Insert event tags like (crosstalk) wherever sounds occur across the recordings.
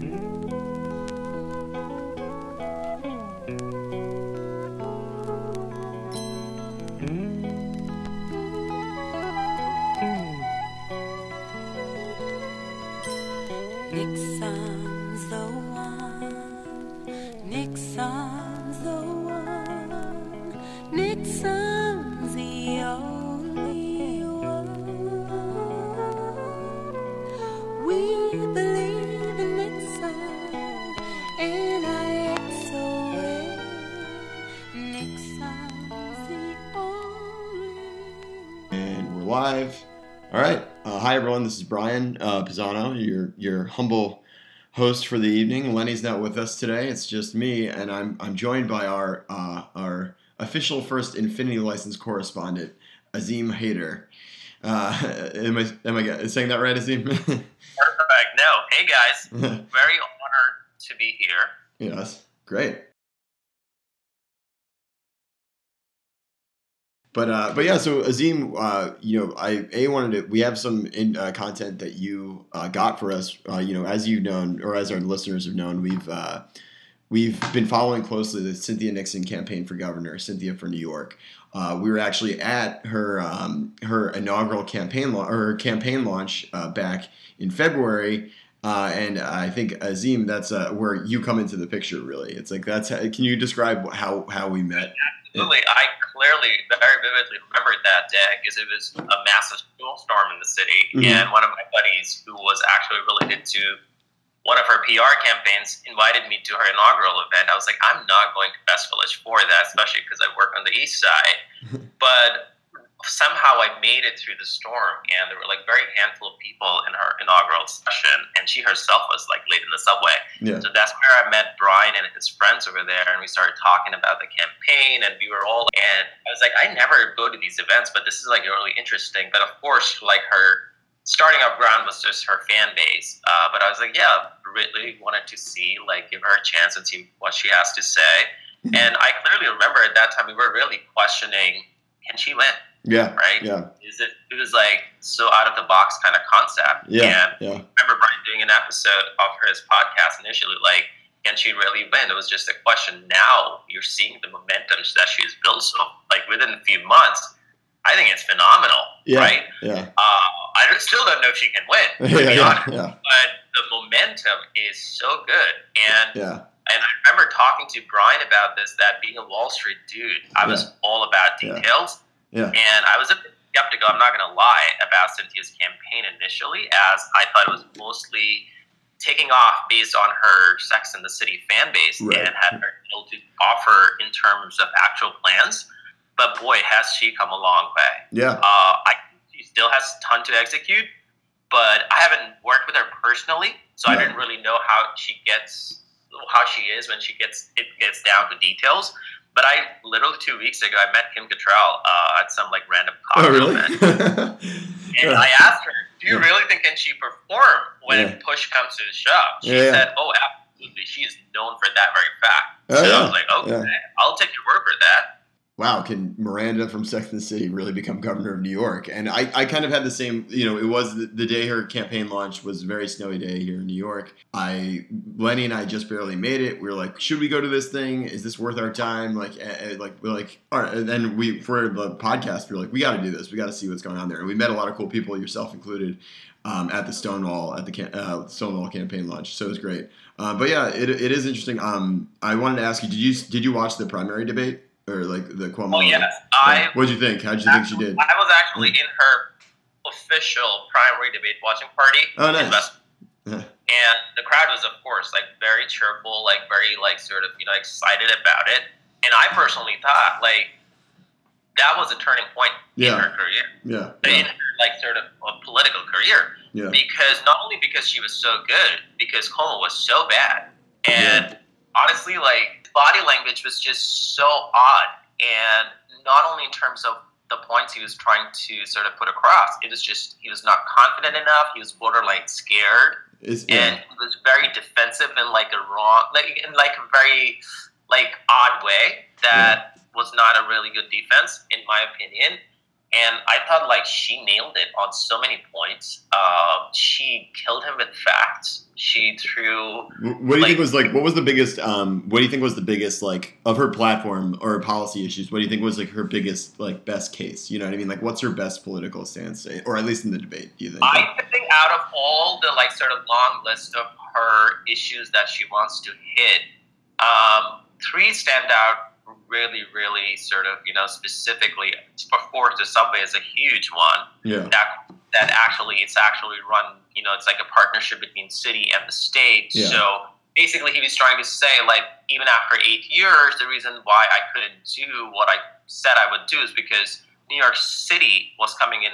Musik everyone. This is Brian uh, Pisano, your your humble host for the evening. Lenny's not with us today. It's just me, and I'm I'm joined by our uh, our official first Infinity license correspondent, Azim Hader. Uh, (laughs) am I am I saying that right, Azim? (laughs) Perfect. No. Hey guys. (laughs) Very honored to be here. yes. Great. But uh, but yeah, so Azim, uh, you know, I a wanted to. We have some in, uh, content that you uh, got for us. Uh, you know, as you've known, or as our listeners have known, we've uh, we've been following closely the Cynthia Nixon campaign for governor, Cynthia for New York. Uh, we were actually at her um, her inaugural campaign la- or her campaign launch uh, back in February. Uh, and I think Azim, that's where you come into the picture. Really, it's like that's. How, can you describe how how we met? Absolutely. I clearly, very vividly remembered that day because it was a massive snowstorm in the city, Mhm. and one of my buddies, who was actually related to one of her PR campaigns, invited me to her inaugural event. I was like, I'm not going to West Village for that, especially because I work on the east side. (laughs) but somehow I made it through the storm, and there were like very handful of people in her inaugural session, and she herself was like late in the subway. Yeah. So that's where I met Brian and his friends over there, and we started talking about the campaign, and we were all. And I was like, I never go to these events, but this is like really interesting. But of course, like her starting off ground was just her fan base. Uh, but I was like, yeah, really wanted to see, like, give her a chance and see what she has to say. And I clearly remember at that time we were really questioning, can she win? Yeah. Right? Yeah. Is it? It was like so out of the box kind of concept. Yeah. And Yeah. I remember Brian doing an episode of his podcast initially, like, can she really win? It was just a question. Now you're seeing the momentum that she's built. So, like, within a few months, I think it's phenomenal, Yeah. right? Yeah. Uh, I don't- still don't know if she can win, to (laughs) Yeah. be honest. Yeah. But the momentum is so good. And Yeah. and I remember talking to Brian about this, that being a Wall Street dude, I was all about details. Yeah. And I was a bit skeptical, I'm not going to lie, about Cynthia's campaign initially, as I thought it was mostly taking off based on her Sex and the City fan base Right. and had her able to offer in terms of actual plans. But boy, has she come a long way. Yeah. Uh, I she still has a ton to execute, but I haven't worked with her personally, so. I didn't really know how she gets how she is when she gets it gets down to details. But I literally two weeks ago I met Kim Cattrall uh, at some like random Oh, cocktail really? event, (laughs) and I asked her, "Do you Yeah. really think can she perform when Yeah. push comes to the shove?" She Yeah, said, "Oh, absolutely. She is known for that very fact." Oh, so I was like, "Okay. I'll take your word for that." Wow, can Miranda from Sex and the City really become governor of New York? And I, I kind of had the same, you know, it was the, the day her campaign launched was a very snowy day here in New York. I, Lenny and I just barely made it. We were like, should we go to this thing? Is this worth our time? Like, eh, eh, like we're like, all right. And then we, for the podcast, we were like, we got to do this. We got to see what's going on there. And we met a lot of cool people, yourself included, um, at the Stonewall at the uh, Stonewall campaign launch. So it was great. Uh, but yeah, it, it is interesting. Um, I wanted to ask you, did you did you watch the primary debate or like the Cuomo? Oh yes, I what did you think? How did you think she did? I was actually in her official primary debate watching party. Oh, nice. West- and the crowd was, of course, like very cheerful, like very like sort of you know excited about it. And I personally thought like that was a turning point Yeah. in her career, Yeah, in her like sort of uh, political career, yeah, because not only because she was so good, because Cuomo was so bad, and honestly, like body language was just so odd, and not only in terms of the points he was trying to sort of put across, it was just he was not confident enough. He was borderline scared, It's, and yeah, he was very defensive in like a wrong, like in like a very like odd way that was not a really good defense, in my opinion. And I thought like she nailed it on so many points. Uh, she killed him with facts. She threw What do you Like- think was like? What was the biggest? Um, what do you think was the biggest like of her platform or her policy issues? What do you think was like her biggest like best case? You know what I mean? Like, what's her best political stance, eh, or at least in the debate? Do you think? I think out of all the like sort of long list of her issues that she wants to hit, um, three stand out really, really sort of you know specifically. For course, the subway is a huge one. yeah. That that actually it's actually run. You know, it's like a partnership between city and the state. Yeah. So basically, he was trying to say like even after eight years, the reason why I couldn't do what I said I would do is because New York City was coming in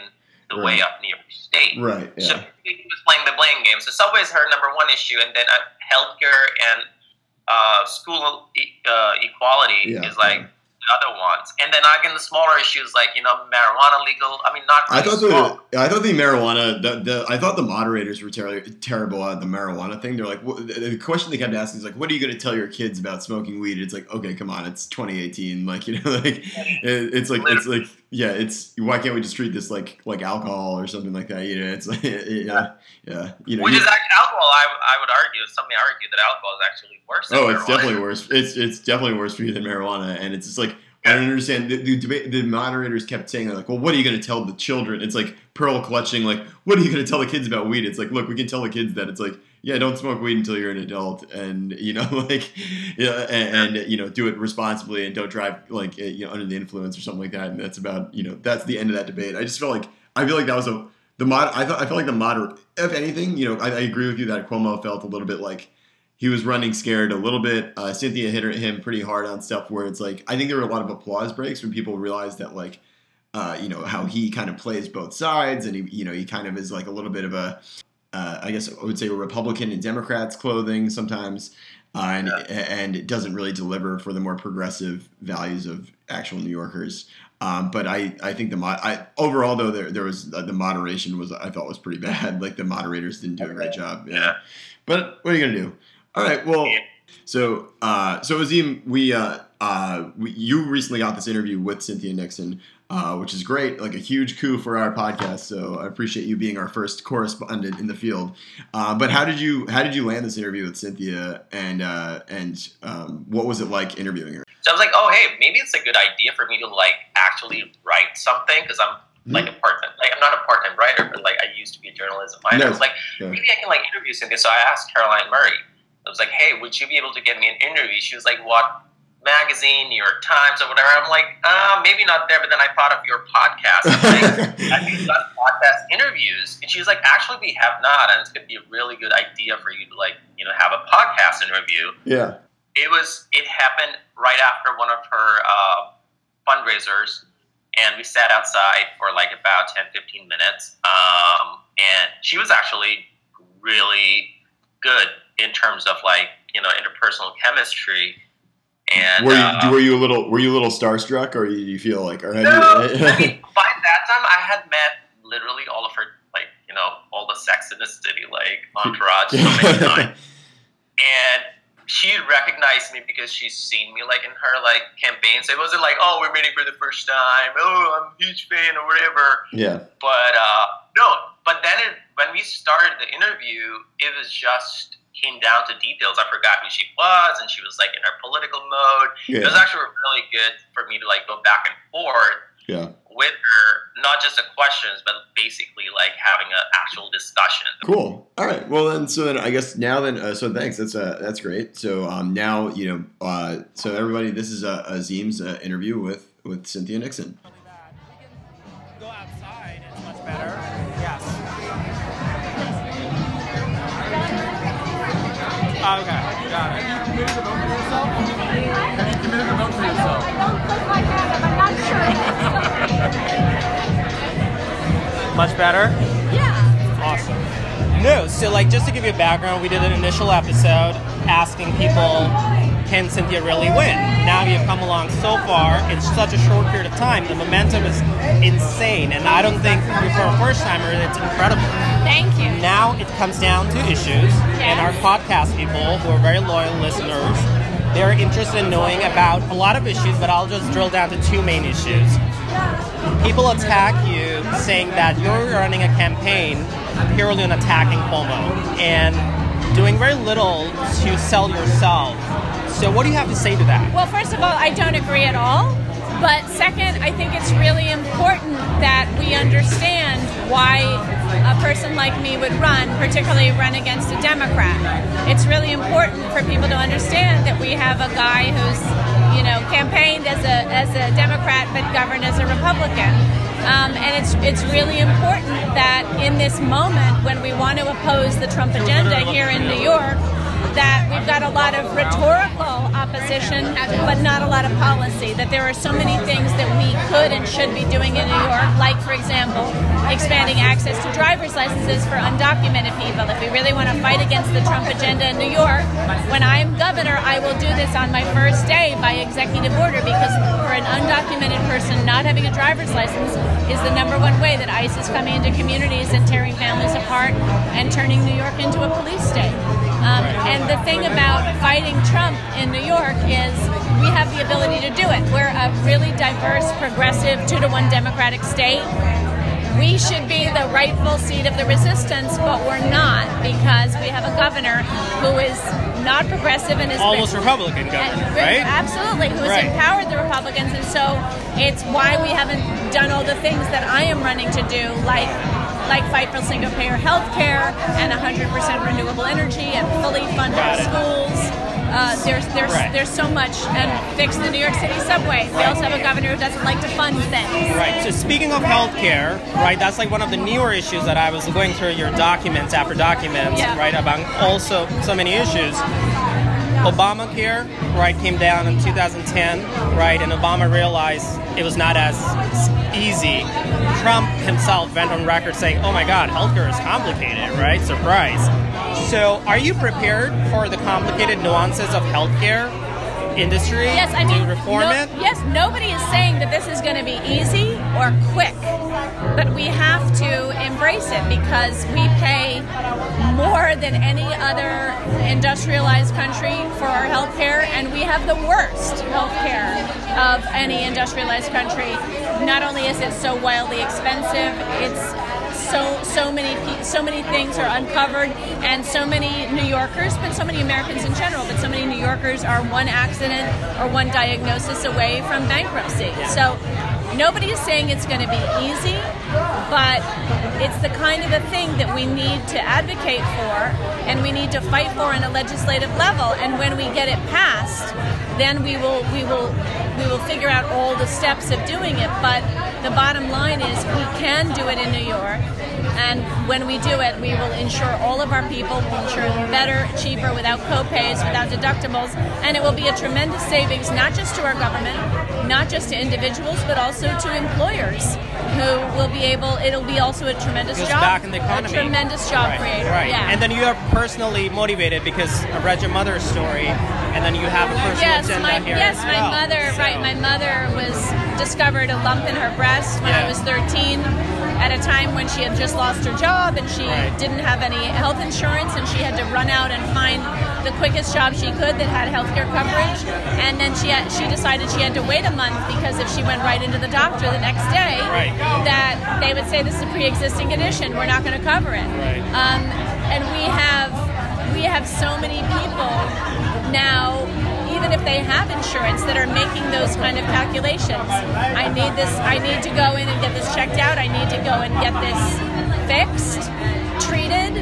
the way of New York State. Right. So he was playing the blame game. So subway is her number one issue, and then uh, healthcare and uh, school e- uh, equality Yeah, is like yeah. the other ones. And then again, the smaller issues like you know marijuana legal. I mean, not I thought small. the I thought the marijuana the, the I thought the moderators were ter- terrible at the marijuana thing. They're like, what, the question they kept asking is like, what are you going to tell your kids about smoking weed? It's like, okay, come on, it's 2018. Like you know, (laughs) like it, it's like it's like yeah, it's why can't we just treat this like like alcohol or something like that? You know, it's (laughs) like yeah, yeah, you know. Which you- is actually alcohol. I, I would argue. Some may argue that alcohol is actually worse. Than Oh, it's marijuana. definitely worse. It's it's definitely worse for you than marijuana, and it's just like I don't understand. The, the debate, the moderators kept saying like, "Well, what are you going to tell the children?" It's like Pearl clutching, like, "What are you going to tell the kids about weed?" It's like, look, we can tell the kids that it's like, yeah, don't smoke weed until you're an adult, and you know, (laughs) like, yeah, and, and you know, do it responsibly and don't drive like eh, you know under the influence or something like that. And that's about you know that's the end of that debate. I just felt like I feel like that was a the mod. I thought I felt like the moderate. If anything, you know, I, I agree with you that Cuomo felt a little bit like he was running scared a little bit. Uh, Cynthia hit him pretty hard on stuff where it's like I think there were a lot of applause breaks when people realized that like uh, you know how he kind of plays both sides and he you know he kind of is like a little bit of a uh, I guess I would say Republican and Democrats clothing sometimes. Uh, and, and it doesn't really deliver for the more progressive values of actual New Yorkers. Um, but I, I think the mod, I, overall though there there was uh, the moderation was I thought was pretty bad. (laughs) Like the moderators didn't do a great job. Yeah. Yeah. But what are you gonna do? All right. Well, so uh, so Azim, we uh, uh, we, you recently got this interview with Cynthia Nixon, uh, which is great, like a huge coup for our podcast. So I appreciate you being our first correspondent in the field. Uh, but how did you how did you land this interview with Cynthia, and uh, and um, what was it like interviewing her? So I was like, oh hey, maybe it's a good idea for me to like actually write something because I'm like a part time, like I'm not a part time writer, but like I used to be a journalism minor. I was like, Yeah. maybe I can like interview Cynthia. So I asked Caroline Murray. I was like, hey, would you be able to get me an interview? She was like, what magazine, New York Times, or whatever. I'm like, uh, maybe not there. But then I thought of your podcast. Like, (laughs) have you done podcast interviews? And she was like, actually, we have not, and it's going to be a really good idea for you to like, you know, have a podcast interview yeah. it was it happened right after one of her uh, fundraisers and we sat outside for like about 10 15 minutes um, and she was actually really good in terms of like you know interpersonal chemistry and were you uh, were you a little were you a little starstruck, or you, you feel like, or no, you? I mean, (laughs) by that time I had met literally all of her like you know all the sex in the city like entourage so many (laughs) times and she recognized me because she's seen me like in her like campaigns. It wasn't like, oh, we're meeting for the first time. Oh, I'm a huge fan or whatever. yeah. But uh, no. But then it, when we started the interview, it was just came down to details. I forgot who she was, and she was like in her political mode. It was actually really good for me to like go back and forth Yeah. with her, not just the questions, but basically like having an actual discussion. Cool. All right. Well, then, so then I guess now then, uh, so thanks. That's uh, that's great. So um, now you know. Uh, so everybody, this is uh, Azim's uh, interview with with Cynthia Nixon. Ah, okay, got it. Have you committed to vote for yourself? Have you committed to vote for yourself? I don't put my hand up. I'm not sure. (laughs) Much better? yeah. Awesome. No, so like just to give you a background, we did an initial episode asking people, can Cynthia really win? Now have come along so far in such a short period of time. The momentum is insane, and I don't think for a first timer it's incredible. Thank you. Now it comes down to issues, and our podcast people, who are very loyal listeners, they're interested in knowing about a lot of issues, but I'll just drill down to two main issues. people attack you saying that you're running a campaign purely on attacking Cuomo and doing very little to sell yourself. So, what do you have to say to that? Well, first of all, I don't agree at all. But second, I think it's really important that we understand why a person like me would run, particularly run against a Democrat. It's really important for people to understand that we have a guy who's, you know, campaigned as a as a Democrat but governed as a Republican. Um, and it's it's really important that in this moment when we want to oppose the Trump agenda here in New York, that we've got a lot of rhetorical opposition, but not a lot of policy. That there are so many things that we could and should be doing in New York, like, for example, expanding access to driver's licenses for undocumented people. If we really want to fight against the Trump agenda in New York, when I'm governor, I will do this on my first day by executive order because for an undocumented person, not having a driver's license is the number one way that ICE is coming into communities and tearing families apart and turning New York into a police state. Um, and the thing about fighting Trump in New York is we have the ability to do it. We're a really diverse, progressive, two to one Democratic state. We should be the rightful seat of the resistance, but we're not because we have a governor who is not progressive and is Almost Republican governor, and- right? Absolutely, who's Right. empowered the Republicans, and so it's why we haven't done all the things that I am running to do, like like fight for single payer health care and 100% renewable energy and fully fund our schools. Uh, there's there's Right. there's so much and fix the New York City subway. We also have a governor who doesn't like to fund things. Right. So speaking of healthcare, right, that's like one of the newer issues that I was going through your documents after documents, Yeah. right, about also so many issues. Obamacare, right, came down in 2010, right, and Obama realized it was not as easy. Trump himself went on record saying, "Oh my God, healthcare is complicated," right? Surprise. So, are you prepared for the complicated nuances of healthcare industry Yes, I mean, reform no- it? yes, nobody is saying that this is going to be easy or quick, but we have to embrace it because we pay more than any other industrialized country for our health care, and we have the worst health care of any industrialized country. Not only is it so wildly expensive, it's so so many so many things are uncovered and so many New Yorkers but so many Americans in general but so many New Yorkers are one accident or one diagnosis away from bankruptcy. So nobody is saying it's going to be easy but it's the kind of a thing that we need to advocate for and we need to fight for on a legislative level and when we get it passed then we will we will we will figure out all the steps of doing it but the bottom line is we can do it in New York and when we do it we will insure all of our people we'll insure better cheaper without co-pays without deductibles and it will be a tremendous savings not just to our government not just to individuals but also to employers who will be able it'll be also a tremendous job back in the economy. a tremendous job right, creator Right. yeah And then you are personally motivated because I read your mother's story, and then you have a personal Yes, agenda my here. yes, my well. mother. So- Right, my mother was discovered a lump in her breast when I was 13, at a time when she had just lost her job and she Right. didn't have any health insurance, and she had to run out and find the quickest job she could that had health care coverage. And then she had, she decided she had to wait a month because if she went right into the doctor the next day, Right. that they would say this is a pre-existing condition. We're not going to cover it. Right. Um, and we have we have so many people now even if they have insurance that are making those kind of calculations i need this i need to go in and get this checked out i need to go and get this fixed treated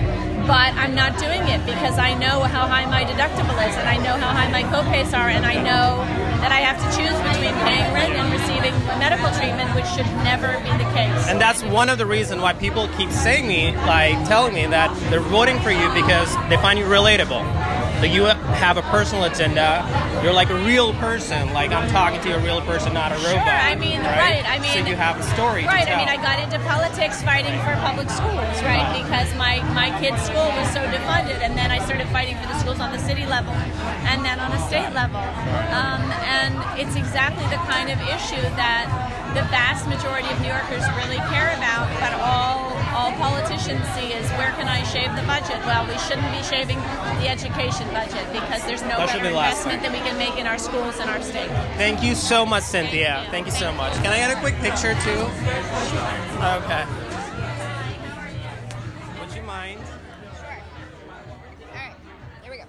but i'm not doing it because i know how high my deductible is and i know how high my copays are and i know that i have to choose between paying rent and receiving medical treatment which should never be the case And that's one of the reasons why people keep saying me, like telling me that they're voting for you because they find you relatable. That you have a personal agenda. You're like a real person. Like I'm talking to a real person, not a Sure, robot. I mean, right, I mean- so you have a story. Right. To tell. I mean, I got into politics fighting for public schools, right? Because my my kid's school was so defunded, and then I started fighting for the schools on the city level, and then on a state level. Um, and it's exactly the kind of issue that the vast majority of New Yorkers really care about, but all all politicians see is where can I shave the budget? Well, we shouldn't be shaving the education budget because there's no That better be investment thing. that we can make in our schools and our state. Thank you so much, Cynthia. Thank you so much. Can I get a quick picture too? Okay. Would you mind? All right. Here we go.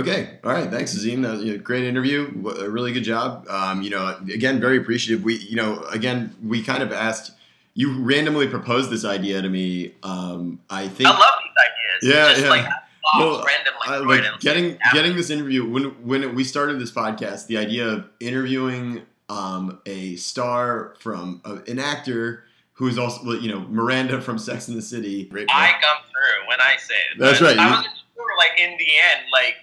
Okay, all right. Thanks, Azim. That was a great interview. W- A really good job. Um, you know, again, very appreciative. We, you know, again, we kind of asked. You randomly proposed this idea to me. Um, I think. I love these ideas. Yeah, just yeah. like Well, random like, I, like in- getting getting this interview when when we started this podcast, the idea of interviewing um, a star from uh, an actor who is also you know Miranda from Sex and the City. Great I come through when I say it. That's right, I wasn't sure, like in the end, like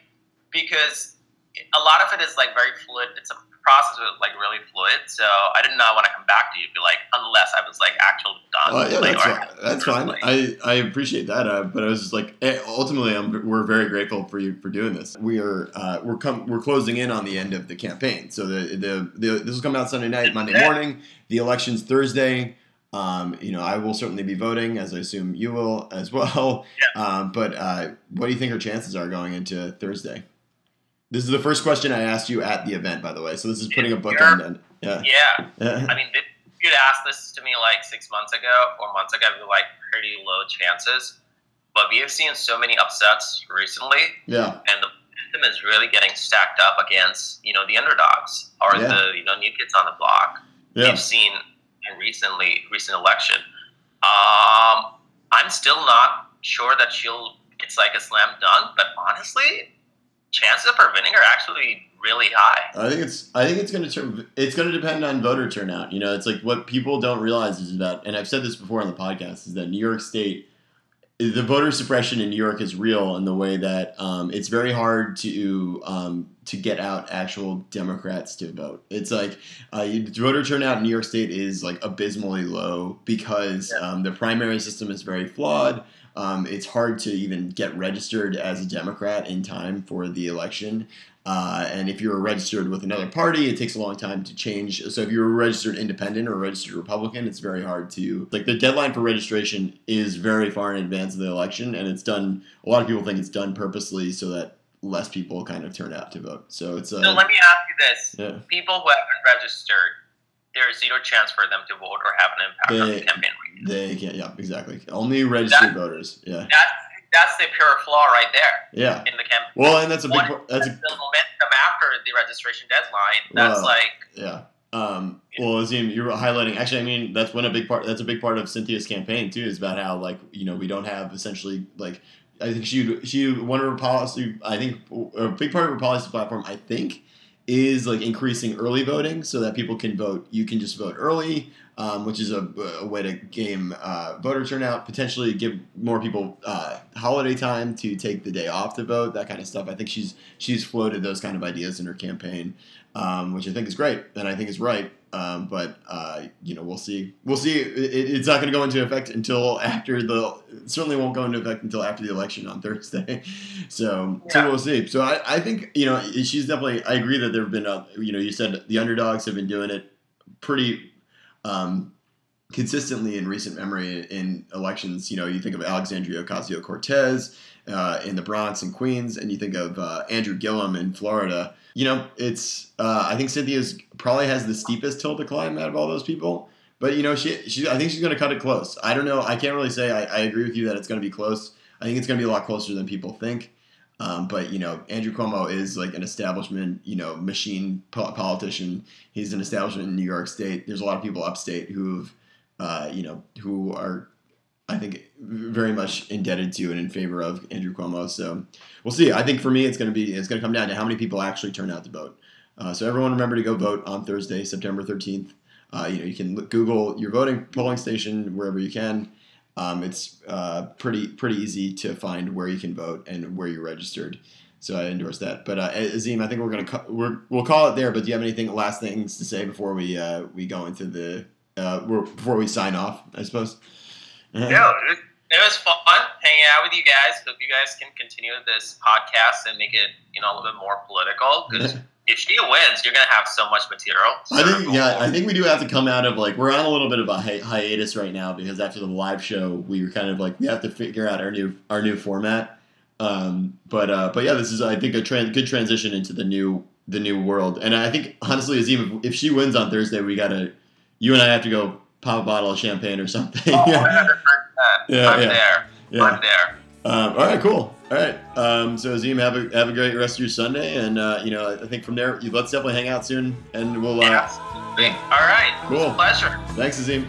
because a lot of it is like very fluid. It's a process was like really fluid. So I did not want to come back to you, be like, unless I was like actually done. Uh, yeah, like, that's. That's fine. like- I, I appreciate that, uh, but I was just like, eh, ultimately, I'm, we're very grateful for you for doing this. We are uh, we're com- we're closing in on the end of the campaign, so the, the the this will come out Sunday night, Monday morning. The election's Thursday. Um, you know, I will certainly be voting, as I assume you will as (laughs) well. Yeah. Um, but uh, what do you think our chances are going into Thursday? This is the first question I asked you at the event, by the way. So this is putting a bookend on. Yeah. yeah. Yeah. I mean, if you'd asked this to me like six months ago, four months ago, I'd be like pretty low chances. But we have seen so many upsets recently, Yeah. and the momentum is really getting stacked up against you know the underdogs or Yeah. the you know new kids on the block. Yeah. We've seen in recently recent election. Um, I'm still not sure that she'll. It's like a slam dunk, but honestly, chances of her winning are actually really high. I think it's I think it's going to turn it's going to depend on voter turnout. You know, it's like what people don't realize is that and I've said this before on the podcast is that New York State the voter suppression in New York is real in the way that um, it's very hard to um, to get out actual Democrats to vote. It's like uh, voter turnout in New York State is like abysmally low because um, the primary system is very flawed. Um, it's hard to even get registered as a Democrat in time for the election. Uh, and if you're registered with another party, it takes a long time to change. So if you're a registered independent or a registered Republican, it's very hard to like the deadline for registration is very far in advance of the election, and it's done. A lot of people think it's done purposely so that less people kind of turn out to vote. So it's uh, So let me ask you this: yeah. people who haven't registered, there is zero chance for them to vote or have an impact on They- the campaign. They can't. Yeah, exactly. Only registered That- voters. Yeah, That's that's the pure flaw right there yeah. in the campaign. Well, and that's a big. Part- That's a the momentum after the registration deadline. That's Wow. like Yeah. Um, well, Azim, you're highlighting. Actually, I mean, that's one a big part. That's a big part of Cynthia's campaign too. Is about how like you know we don't have essentially like I think she she one of her policy. I think a big part of her policy platform. I think is like increasing early voting so that people can vote. You can just vote early, um, which is a, a way to game uh, voter turnout. Potentially give more people uh, holiday time to take the day off to vote. That kind of stuff. I think she's she's floated those kind of ideas in her campaign um, which I think is great and I think is right. Um, but uh, you know, we'll see. We'll see. It, it- it's not going to go into effect until after the. certainly won't go into effect until after the election on (laughs) Thursday. So, so we'll see. So I, I think you know she's definitely. I agree that there have been. Uh, you know, you said the underdogs have been doing it pretty. Um, consistently in recent memory in elections, you know, you think of Alexandria Ocasio Cortez uh, in the Bronx and Queens, and you think of uh, Andrew Gillum in Florida. You know, it's uh, I think Cynthia's probably has the steepest hill to climb out of all those people. But you know, she, she I think she's going to cut it close. I don't know. I can't really say. I, I agree with you that it's going to be close. I think it's going to be a lot closer than people think. Um, but you know, Andrew Cuomo is like an establishment, you know, machine po- politician. He's an establishment in New York State. There's a lot of people upstate who've, uh, you know, who are, I think, very much indebted to and in favor of Andrew Cuomo. So we'll see. I think for me, it's going to be it's going to come down to how many people actually turn out to vote. Uh, so everyone, remember to go vote on Thursday, September 13th. Uh, you know, you can Google your voting polling station wherever you can. Um, it's uh, pretty pretty easy to find where you can vote and where you're registered. So I endorse that. But uh, Azim, I think we're gonna cu- we're, we'll call it there. But do you have anything last things to say before we uh, we go into the uh, we're, before we sign off? I suppose. No, it was, it was fun hanging out with you guys. Hope you guys can continue this podcast and make it, you know, a little bit more political because if she wins, you're gonna have so much material. I think So- yeah, I think we do have to come out of like we're on a little bit of a hi- hiatus right now because after the live show we were kind of like we have to figure out our new our new format. Um, but uh, but yeah, this is I think a tran- good transition into the new the new world. And I think honestly, Azim, if, if she wins on Thursday, we gotta you and I have to go pop a bottle of champagne or something. Oh, (laughs) yeah, 100%. Yeah, I'm yeah. there. yeah. I'm there. Um, all right, cool. All right. Um, so Azim, have a have a great rest of your Sunday, and uh, you know I think from there, let's definitely hang out soon, and we'll. Uh, Yes. All right. Cool. Pleasure. Thanks, Azim.